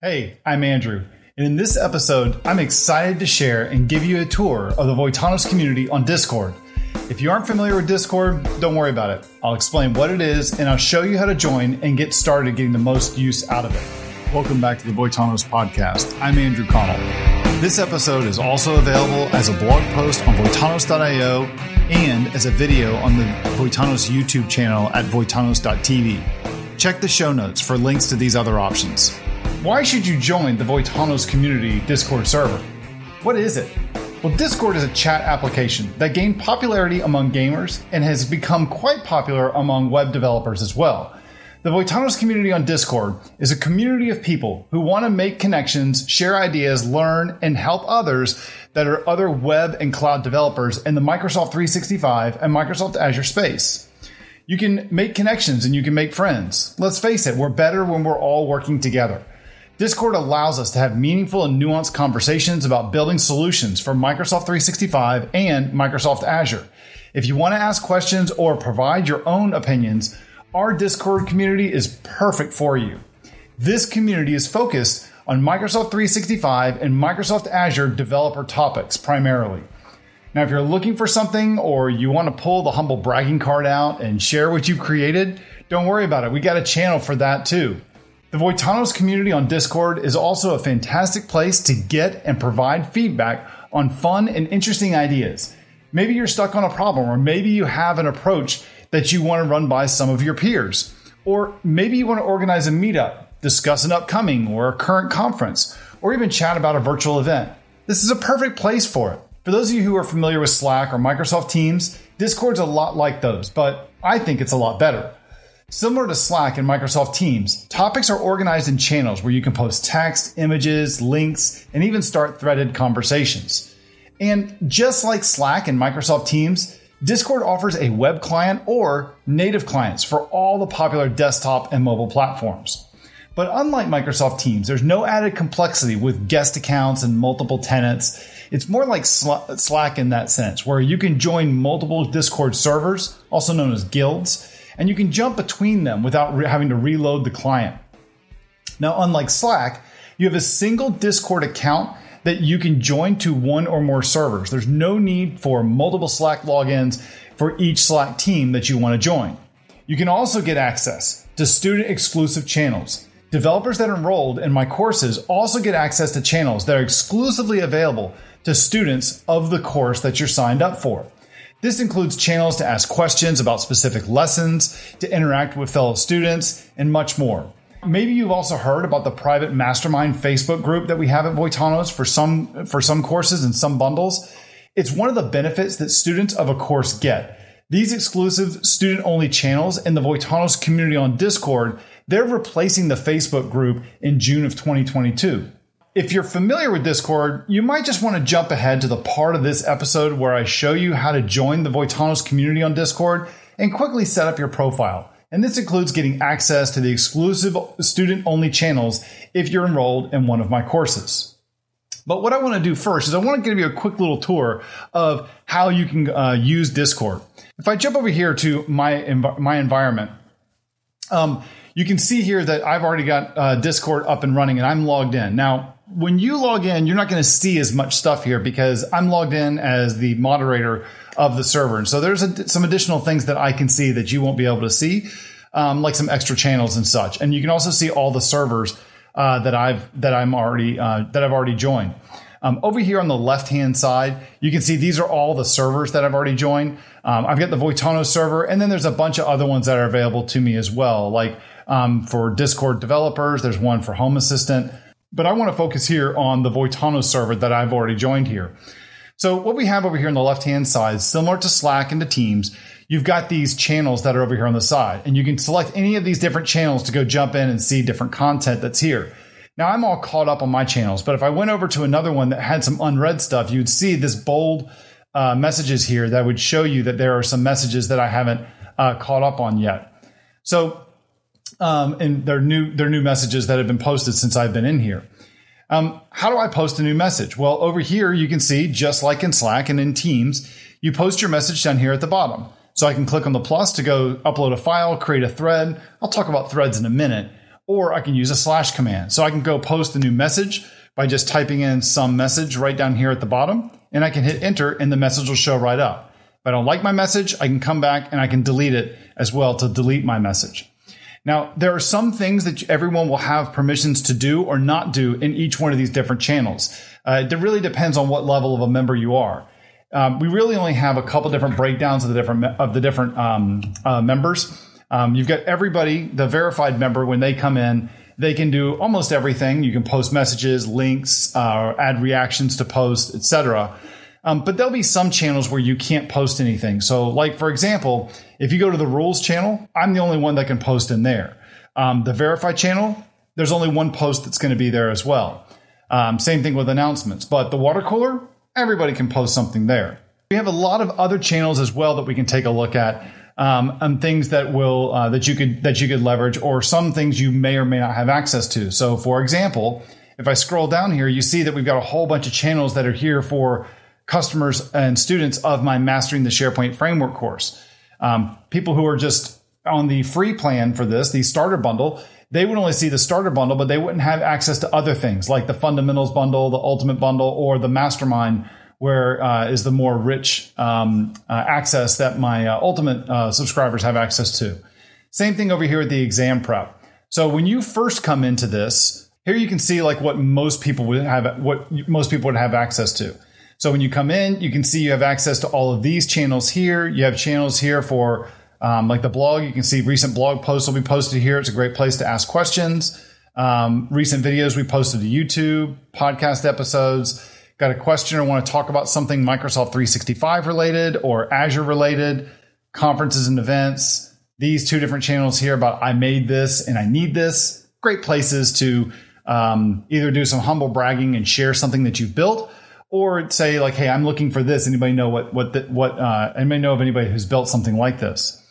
Hey, I'm Andrew, and in this episode, I'm excited to share and give you a tour of the Voitanos community on Discord. If you aren't familiar with Discord, don't worry about it. I'll explain what it is and I'll show you how to join and get started getting the most use out of it. Welcome back to the Voitanos podcast. I'm Andrew Connell. This episode is also available as a blog post on Voitanos.io and as a video on the Voitanos YouTube channel at Voitanos.tv. Check the show notes for links to these other options. Why should you join the Voitanos community Discord server? What is it? Well, Discord is a chat application that gained popularity among gamers and has become quite popular among web developers as well. The Voitanos community on Discord is a community of people who want to make connections, share ideas, learn, and help others that are other web and cloud developers in the Microsoft 365 and Microsoft Azure space. You can make connections and you can make friends. Let's face it, we're better when we're all working together. Discord allows us to have meaningful and nuanced conversations about building solutions for Microsoft 365 and Microsoft Azure. If you want to ask questions or provide your own opinions, our Discord community is perfect for you. This community is focused on Microsoft 365 and Microsoft Azure developer topics primarily. Now, if you're looking for something or you want to pull the humble bragging card out and share what you've created, don't worry about it. We got a channel for that too. The Voitanos community on Discord is also a fantastic place to get and provide feedback on fun and interesting ideas. Maybe you're stuck on a problem, or maybe you have an approach that you want to run by some of your peers. Or maybe you want to organize a meetup, discuss an upcoming or a current conference, or even chat about a virtual event. This is a perfect place for it. For those of you who are familiar with Slack or Microsoft Teams, Discord's a lot like those, but I think it's a lot better. Similar to Slack and Microsoft Teams, topics are organized in channels where you can post text, images, links, and even start threaded conversations. And just like Slack and Microsoft Teams, Discord offers a web client or native clients for all the popular desktop and mobile platforms. But unlike Microsoft Teams, there's no added complexity with guest accounts and multiple tenants. It's more like Slack in that sense, where you can join multiple Discord servers, also known as guilds, and you can jump between them without re- having to reload the client. Now, unlike Slack, you have a single Discord account that you can join to one or more servers. There's no need for multiple Slack logins for each Slack team that you want to join. You can also get access to student exclusive channels. Developers that enrolled in my courses also get access to channels that are exclusively available to students of the course that you're signed up for. This includes channels to ask questions about specific lessons, to interact with fellow students, and much more. Maybe you've also heard about the private mastermind Facebook group that we have at Voitanos for some for some courses and some bundles. It's one of the benefits that students of a course get. These exclusive student only channels in the Voitanos community on Discord, they're replacing the Facebook group in June of 2022. If you're familiar with Discord, you might just want to jump ahead to the part of this episode where I show you how to join the Voitanos community on Discord and quickly set up your profile and this includes getting access to the exclusive student only channels if you're enrolled in one of my courses. But what I want to do first is I want to give you a quick little tour of how you can uh, use Discord. If I jump over here to my env- my environment, um, you can see here that I've already got uh, Discord up and running and I'm logged in. Now, when you log in, you're not going to see as much stuff here because I'm logged in as the moderator of the server. And so there's a, some additional things that I can see that you won't be able to see, um, like some extra channels and such. And you can also see all the servers uh, that I've that I'm already uh, that I've already joined. Um, over here on the left hand side, you can see these are all the servers that I've already joined. Um, I've got the Voitanos server, and then there's a bunch of other ones that are available to me as well. Like um, for Discord developers, there's one for Home Assistant. But I want to focus here on the Voitanos server that I've already joined here. So what we have over here on the left hand side, similar to Slack and to Teams, you've got these channels that are over here on the side, and you can select any of these different channels to go jump in and see different content that's here. Now I'm all caught up on my channels, but if I went over to another one that had some unread stuff, you'd see this bold uh, messages here that would show you that there are some messages that I haven't uh, caught up on yet. So um, and they're new they're new messages that have been posted since I've been in here. Um, how do I post a new message? Well, over here you can see just like in Slack and in Teams, you post your message down here at the bottom. So I can click on the plus to go upload a file, create a thread. I'll talk about threads in a minute. or I can use a slash command. So I can go post a new message by just typing in some message right down here at the bottom, and I can hit enter and the message will show right up. If I don't like my message, I can come back and I can delete it as well to delete my message. Now, there are some things that everyone will have permissions to do or not do in each one of these different channels. Uh, it really depends on what level of a member you are. Um, we really only have a couple different breakdowns of the different of the different um, uh, members. Um, you've got everybody, the verified member, when they come in, they can do almost everything. You can post messages, links, uh, add reactions to posts, etc. Um, but there'll be some channels where you can't post anything. So, like for example, if you go to the rules channel, I'm the only one that can post in there. Um, the verify channel, there's only one post that's going to be there as well. Um, same thing with announcements. But the water cooler, everybody can post something there. We have a lot of other channels as well that we can take a look at um, and things that will uh, that you could that you could leverage, or some things you may or may not have access to. So, for example, if I scroll down here, you see that we've got a whole bunch of channels that are here for customers and students of my Mastering the SharePoint Framework course. Um, people who are just on the free plan for this, the starter bundle, they would only see the starter bundle, but they wouldn't have access to other things like the fundamentals bundle, the ultimate bundle, or the mastermind where uh, is the more rich um, uh, access that my uh, ultimate uh, subscribers have access to. Same thing over here with the exam prep. So when you first come into this, here you can see like what most people would have, what most people would have access to. So when you come in, you can see you have access to all of these channels here. You have channels here for um, like the blog. You can see recent blog posts will be posted here. It's a great place to ask questions. Um, recent videos we posted to YouTube, podcast episodes got a question or want to talk about something Microsoft 365 related or Azure related, conferences and events, these two different channels here about I made this and I need this, great places to um, either do some humble bragging and share something that you've built, or say like, "Hey, I'm looking for this. Anybody know what what the, what? Uh, anybody know of anybody who's built something like this?"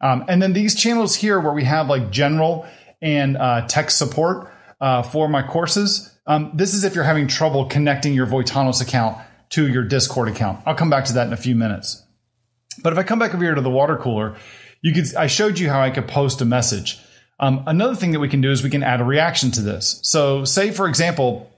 Um, and then these channels here where we have like general and uh, tech support uh, for my courses. Um, this is if you're having trouble connecting your Voitanos account to your Discord account. I'll come back to that in a few minutes. But if I come back over here to the water cooler, you could I showed you how I could post a message. Um, another thing that we can do is we can add a reaction to this. So, say for example,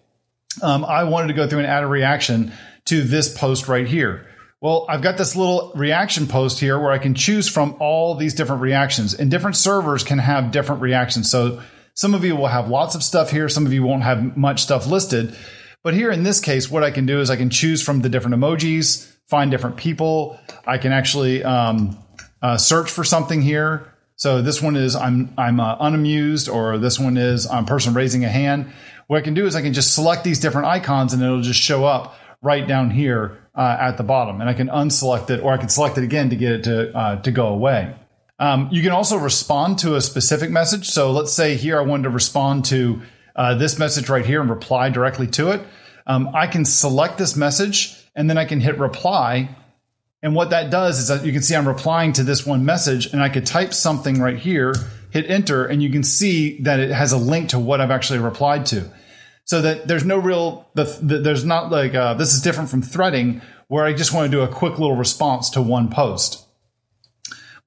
um, I wanted to go through and add a reaction to this post right here. Well, I've got this little reaction post here where I can choose from all these different reactions, and different servers can have different reactions. So some of you will have lots of stuff here. Some of you won't have much stuff listed. But here in this case, what I can do is I can choose from the different emojis, find different people. I can actually um, uh, search for something here. So this one is I'm I'm uh, unamused, or this one is I'm person raising a hand. What I can do is I can just select these different icons, and it'll just show up right down here uh, at the bottom. And I can unselect it, or I can select it again to get it to uh, to go away. Um, you can also respond to a specific message. So let's say here I wanted to respond to uh, this message right here and reply directly to it. Um, I can select this message and then I can hit reply. And what that does is that you can see I'm replying to this one message and I could type something right here, hit enter, and you can see that it has a link to what I've actually replied to. So that there's no real, the, the, there's not like, uh, this is different from threading where I just want to do a quick little response to one post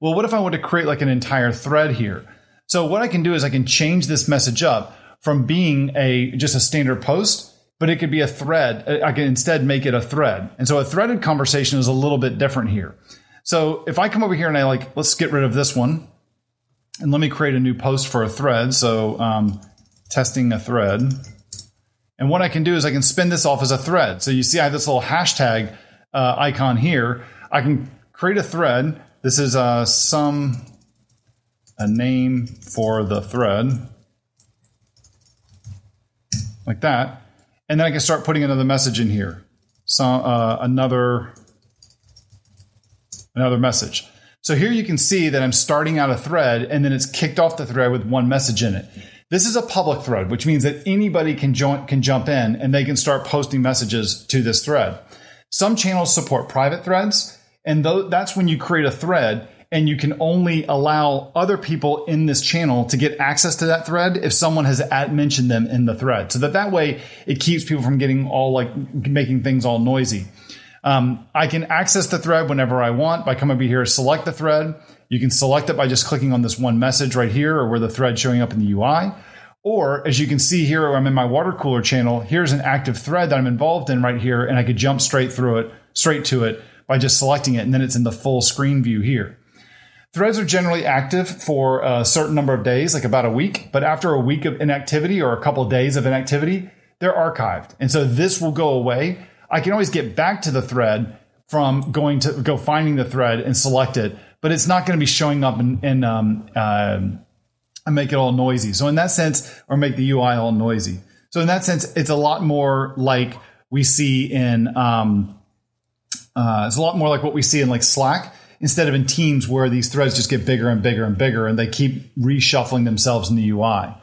well, what if I want to create like an entire thread here? So what I can do is I can change this message up from being a just a standard post, but it could be a thread. I can instead make it a thread. And so a threaded conversation is a little bit different here. So if I come over here and I like, let's get rid of this one and let me create a new post for a thread. So um, testing a thread. And what I can do is I can spin this off as a thread. So you see I have this little hashtag uh, icon here. I can create a thread this is uh, some a name for the thread, like that, and then I can start putting another message in here. So uh, another another message. So here you can see that I'm starting out a thread, and then it's kicked off the thread with one message in it. This is a public thread, which means that anybody can join, can jump in and they can start posting messages to this thread. Some channels support private threads, and th- that's when you create a thread and you can only allow other people in this channel to get access to that thread if someone has mentioned them in the thread. So that that way it keeps people from getting all like making things all noisy. Um, I can access the thread whenever I want by coming over here, select the thread. You can select it by just clicking on this one message right here or where the thread showing up in the UI. Or as you can see here, I'm in my water cooler channel. Here's an active thread that I'm involved in right here, and I could jump straight through it, straight to it by just selecting it, and then it's in the full screen view here. Threads are generally active for a certain number of days, like about a week, but after a week of inactivity or a couple of days of inactivity, they're archived. And so this will go away. I can always get back to the thread from going to go finding the thread and select it, but it's not going to be showing up in, in um, uh, and make it all noisy. So in that sense, or make the UI all noisy. So in that sense, it's a lot more like we see in um, uh, it's a lot more like what we see in like Slack instead of in Teams where these threads just get bigger and bigger and bigger and they keep reshuffling themselves in the UI.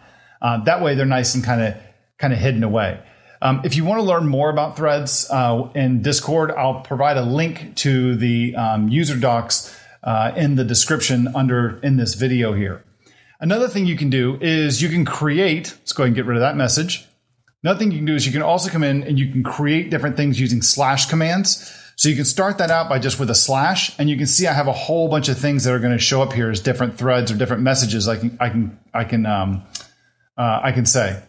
Uh, that way, they're nice and kind of kind of hidden away. Um, if you want to learn more about threads uh, in Discord, I'll provide a link to the um, user docs uh, in the description under in this video here. Another thing you can do is you can create. Let's go ahead and get rid of that message. Another thing you can do is you can also come in and you can create different things using slash commands. So you can start that out by just with a slash, and you can see I have a whole bunch of things that are going to show up here as different threads or different messages. I can I can I can um, uh, I can say,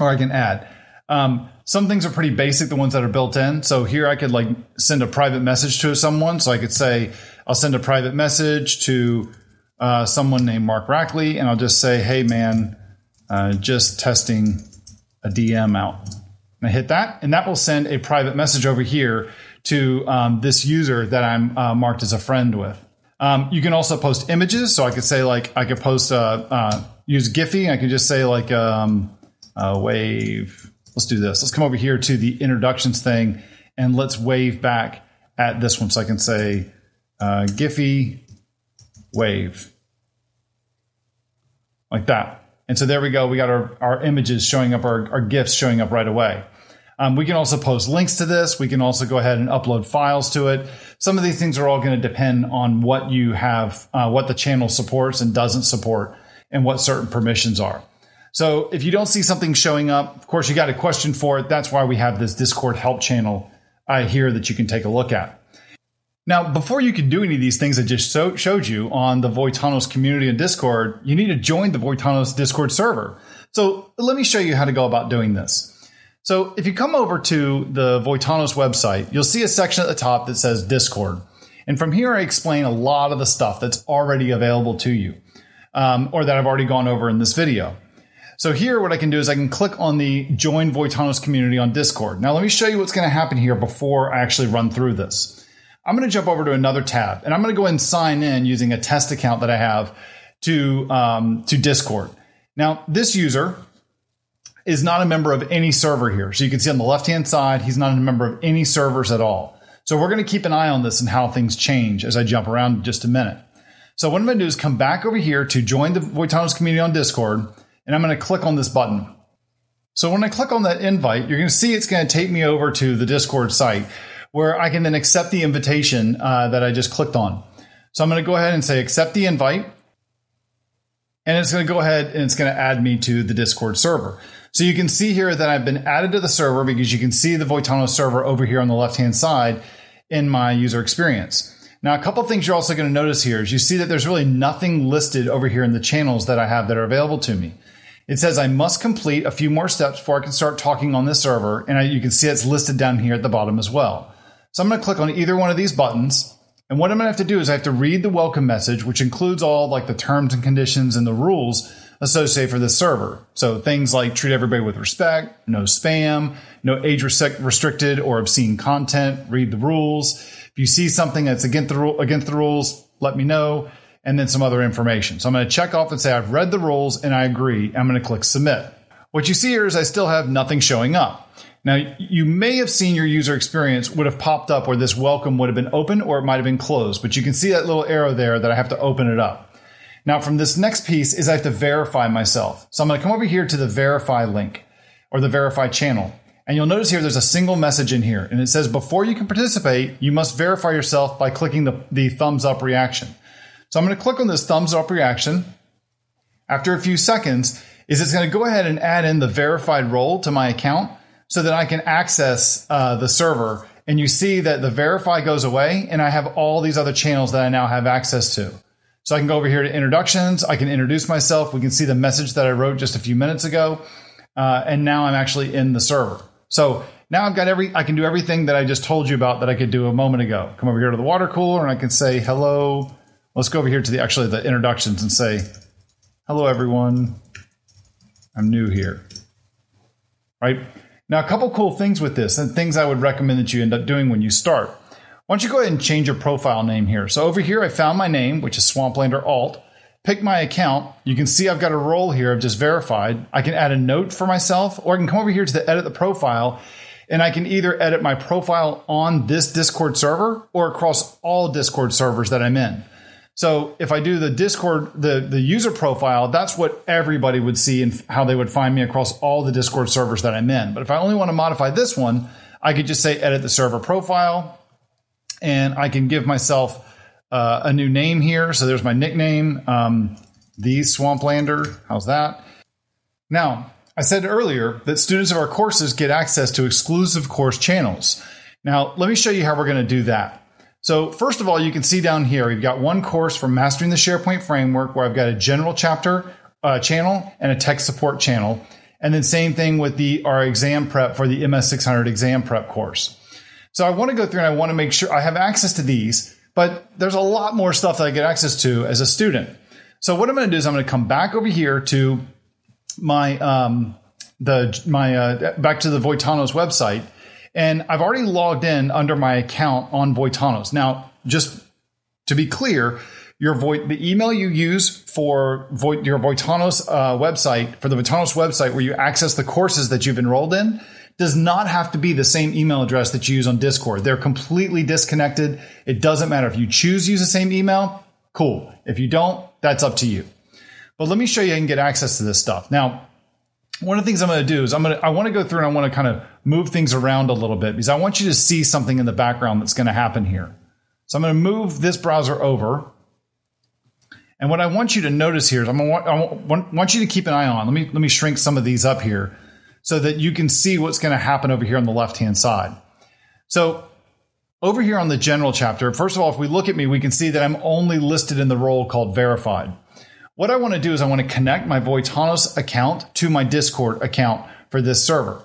or I can add. Um, some things are pretty basic, the ones that are built in. So here I could like send a private message to someone. So I could say I'll send a private message to uh, someone named Mark Rackley, and I'll just say, "Hey man, uh, just testing a DM out." And I hit that, and that will send a private message over here to um, this user that I'm uh, marked as a friend with. Um, you can also post images. So I could say like I could post uh, uh, use Giphy. I could just say like um, uh, wave. Let's do this. Let's come over here to the introductions thing and let's wave back at this one. So I can say uh, Giphy wave like that. And so there we go. We got our, our images showing up, our, our GIFs showing up right away. Um, we can also post links to this. We can also go ahead and upload files to it. Some of these things are all going to depend on what you have, uh, what the channel supports and doesn't support, and what certain permissions are. So if you don't see something showing up, of course, you got a question for it. That's why we have this Discord help channel uh, here that you can take a look at. Now, before you can do any of these things I just so- showed you on the Voitanos community and Discord, you need to join the Voitanos Discord server. So let me show you how to go about doing this. So if you come over to the Voitanos website, you'll see a section at the top that says Discord. And from here, I explain a lot of the stuff that's already available to you um, or that I've already gone over in this video. So here, what I can do is I can click on the Join Voitanos community on Discord. Now, let me show you what's going to happen here before I actually run through this. I'm going to jump over to another tab and I'm going to go and sign in using a test account that I have to, um, to Discord. Now, this user is not a member of any server here. So you can see on the left hand side, he's not a member of any servers at all. So we're going to keep an eye on this and how things change as I jump around in just a minute. So what I'm going to do is come back over here to join the Voitanos community on Discord, and I'm going to click on this button. So when I click on that invite, you're going to see it's going to take me over to the Discord site where I can then accept the invitation uh, that I just clicked on. So I'm going to go ahead and say accept the invite. And it's going to go ahead and it's going to add me to the Discord server. So you can see here that I've been added to the server because you can see the Voitanos server over here on the left hand side in my user experience. Now, a couple things you're also going to notice here is you see that there's really nothing listed over here in the channels that I have that are available to me. It says I must complete a few more steps before I can start talking on this server, and I, you can see it's listed down here at the bottom as well. So I'm going to click on either one of these buttons, and what I'm going to have to do is I have to read the welcome message, which includes all like the terms and conditions and the rules associated for this server. So things like treat everybody with respect, no spam, no age restricted or obscene content, read the rules. If you see something that's against the, against the rules, let me know, and then some other information. So I'm going to check off and say I've read the rules and I agree. I'm going to click submit. What you see here is I still have nothing showing up. Now, you may have seen your user experience would have popped up where this welcome would have been open or it might have been closed, but you can see that little arrow there that I have to open it up. Now, from this next piece is I have to verify myself. So I'm going to come over here to the verify link or the verify channel. And you'll notice here there's a single message in here. And it says, before you can participate, you must verify yourself by clicking the, the thumbs up reaction. So I'm going to click on this thumbs up reaction. After a few seconds, is it's going to go ahead and add in the verified role to my account so that I can access uh, the server. And you see that the verify goes away and I have all these other channels that I now have access to. So I can go over here to introductions. I can introduce myself. We can see the message that I wrote just a few minutes ago. Uh, and now I'm actually in the server. So now I've got every, I can do everything that I just told you about that I could do a moment ago. Come over here to the water cooler and I can say, hello. Let's go over here to the, actually the introductions and say, hello everyone. I'm new here. Right? Now, a couple cool things with this and things I would recommend that you end up doing when you start. Why don't you go ahead and change your profile name here? So over here, I found my name, which is Swamplander Alt. Pick my account. You can see I've got a role here. I've just verified. I can add a note for myself, or I can come over here to the edit the profile, and I can either edit my profile on this Discord server or across all Discord servers that I'm in. So if I do the Discord, the, the user profile, that's what everybody would see and how they would find me across all the Discord servers that I'm in. But if I only want to modify this one, I could just say edit the server profile and I can give myself uh, a new name here. So there's my nickname, um, the Swamplander. How's that? Now, I said earlier that students of our courses get access to exclusive course channels. Now, let me show you how we're going to do that. So, first of all, you can see down here, we've got one course for Mastering the SharePoint Framework where I've got a general chapter uh, channel and a tech support channel. And then same thing with the our exam prep for the MS600 exam prep course. So I want to go through and I want to make sure I have access to these, but there's a lot more stuff that I get access to as a student. So what I'm going to do is I'm going to come back over here to my um, the my uh, back to the Voitanos website, and I've already logged in under my account on Voitanos. Now, just to be clear, your the email you use for your Voitanos uh, website for the Voitanos website where you access the courses that you've enrolled in does not have to be the same email address that you use on Discord. They're completely disconnected. It doesn't matter if you choose to use the same email, cool. If you don't, that's up to you. But let me show you how you can get access to this stuff. Now, one of the things I'm going to do is I'm going to I want to go through and I want to kind of move things around a little bit because I want you to see something in the background that's going to happen here. So I'm going to move this browser over. And what I want you to notice here is I'm going to want, I want, want you to keep an eye on. Let me let me shrink some of these up here so that you can see what's going to happen over here on the left hand side. So over here on the general chapter, first of all, if we look at me, we can see that I'm only listed in the role called verified. What I want to do is I want to connect my Voitanos account to my Discord account for this server.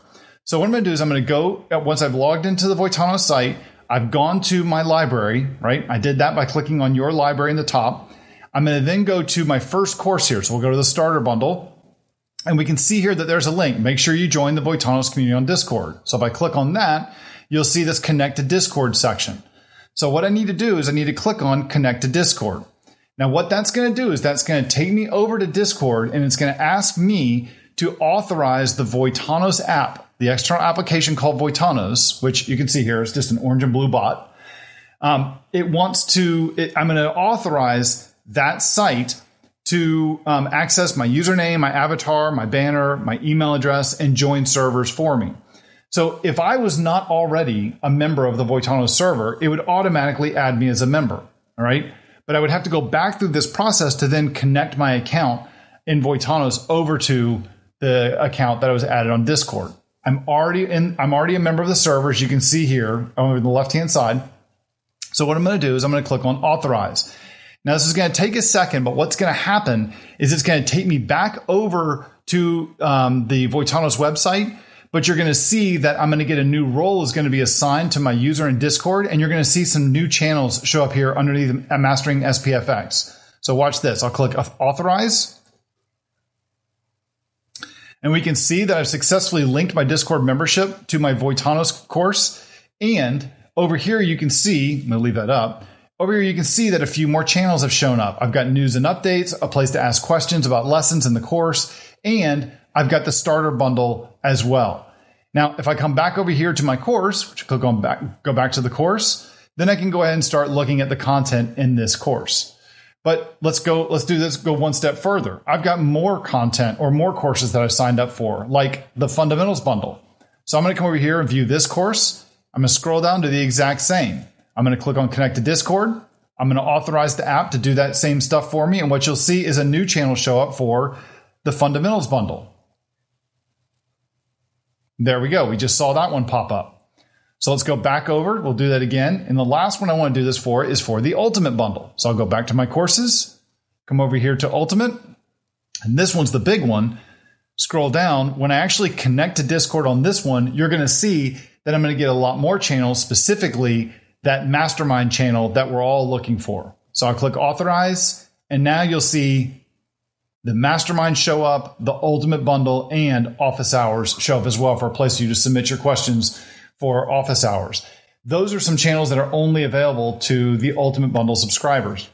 So what I'm going to do is I'm going to go uh, once I've logged into the Voitanos site, I've gone to my library, right? I did that by clicking on your library in the top. I'm going to then go to my first course here. So we'll go to the starter bundle. And we can see here that there's a link. Make sure you join the Voitanos community on Discord. So if I click on that, you'll see this connect to Discord section. So what I need to do is I need to click on connect to Discord. Now what that's going to do is that's going to take me over to Discord and it's going to ask me to authorize the Voitanos app, the external application called Voitanos, which you can see here is just an orange and blue bot. Um, it wants to, it, I'm going to authorize that site to um, access my username, my avatar, my banner, my email address, and join servers for me. So if I was not already a member of the Voitanos server, it would automatically add me as a member. All right. But I would have to go back through this process to then connect my account in Voitanos over to the account that I was added on Discord. I'm already in, I'm already a member of the server, as you can see here on the left hand side. So what I'm going to do is I'm going to click on authorize. Now, this is going to take a second, but what's going to happen is it's going to take me back over to um, the Voitanos website. But you're going to see that I'm going to get a new role is going to be assigned to my user in Discord, and you're going to see some new channels show up here underneath Mastering SPFX. So watch this. I'll click Authorize. And we can see that I've successfully linked my Discord membership to my Voitanos course. And over here, you can see, I'm going to leave that up. Over here, you can see that a few more channels have shown up. I've got news and updates, a place to ask questions about lessons in the course, and I've got the starter bundle as well. Now, if I come back over here to my course, which I click on back, go back to the course, then I can go ahead and start looking at the content in this course. But let's go, let's do this, go one step further. I've got more content or more courses that I've signed up for, like the fundamentals bundle. So I'm going to come over here and view this course. I'm going to scroll down to the exact same. I'm going to click on connect to Discord. I'm going to authorize the app to do that same stuff for me. And what you'll see is a new channel show up for the fundamentals bundle. There we go. We just saw that one pop up. So let's go back over. We'll do that again. And the last one I want to do this for is for the ultimate bundle. So I'll go back to my courses, come over here to Ultimate. And this one's the big one. Scroll down. When I actually connect to Discord on this one, you're going to see that I'm going to get a lot more channels, specifically that mastermind channel that we're all looking for. So I'll click authorize, and now you'll see the mastermind show up, the ultimate bundle, and office hours show up as well for a place for you to submit your questions for office hours. Those are some channels that are only available to the ultimate bundle subscribers.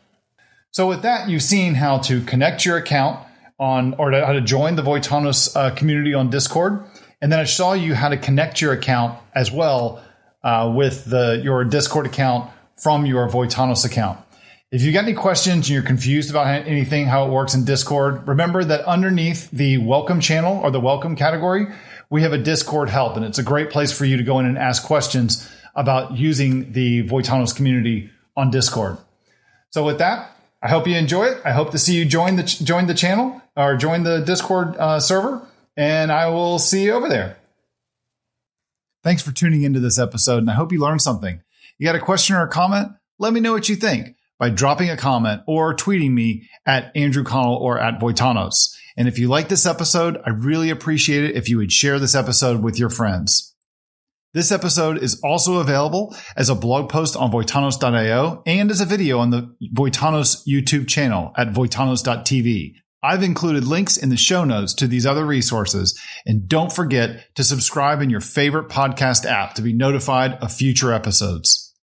So with that, you've seen how to connect your account on or how to join the Voitanos uh, community on Discord. And then I saw you how to connect your account as well uh, with the your Discord account from your Voitanos account. If you got any questions and you're confused about anything, how it works in Discord, remember that underneath the welcome channel or the welcome category, we have a Discord help, and it's a great place for you to go in and ask questions about using the Voitanos community on Discord. So with that, I hope you enjoy it. I hope to see you join the join the channel or join the Discord uh, server, and I will see you over there. Thanks for tuning into this episode, and I hope you learned something. You got a question or a comment? Let me know what you think by dropping a comment or tweeting me at Andrew Connell or at Voitanos. And if you like this episode, I really appreciate it if you would share this episode with your friends. This episode is also available as a blog post on Voitanos.io and as a video on the Voitanos YouTube channel at Voitanos.tv. I've included links in the show notes to these other resources. And don't forget to subscribe in your favorite podcast app to be notified of future episodes.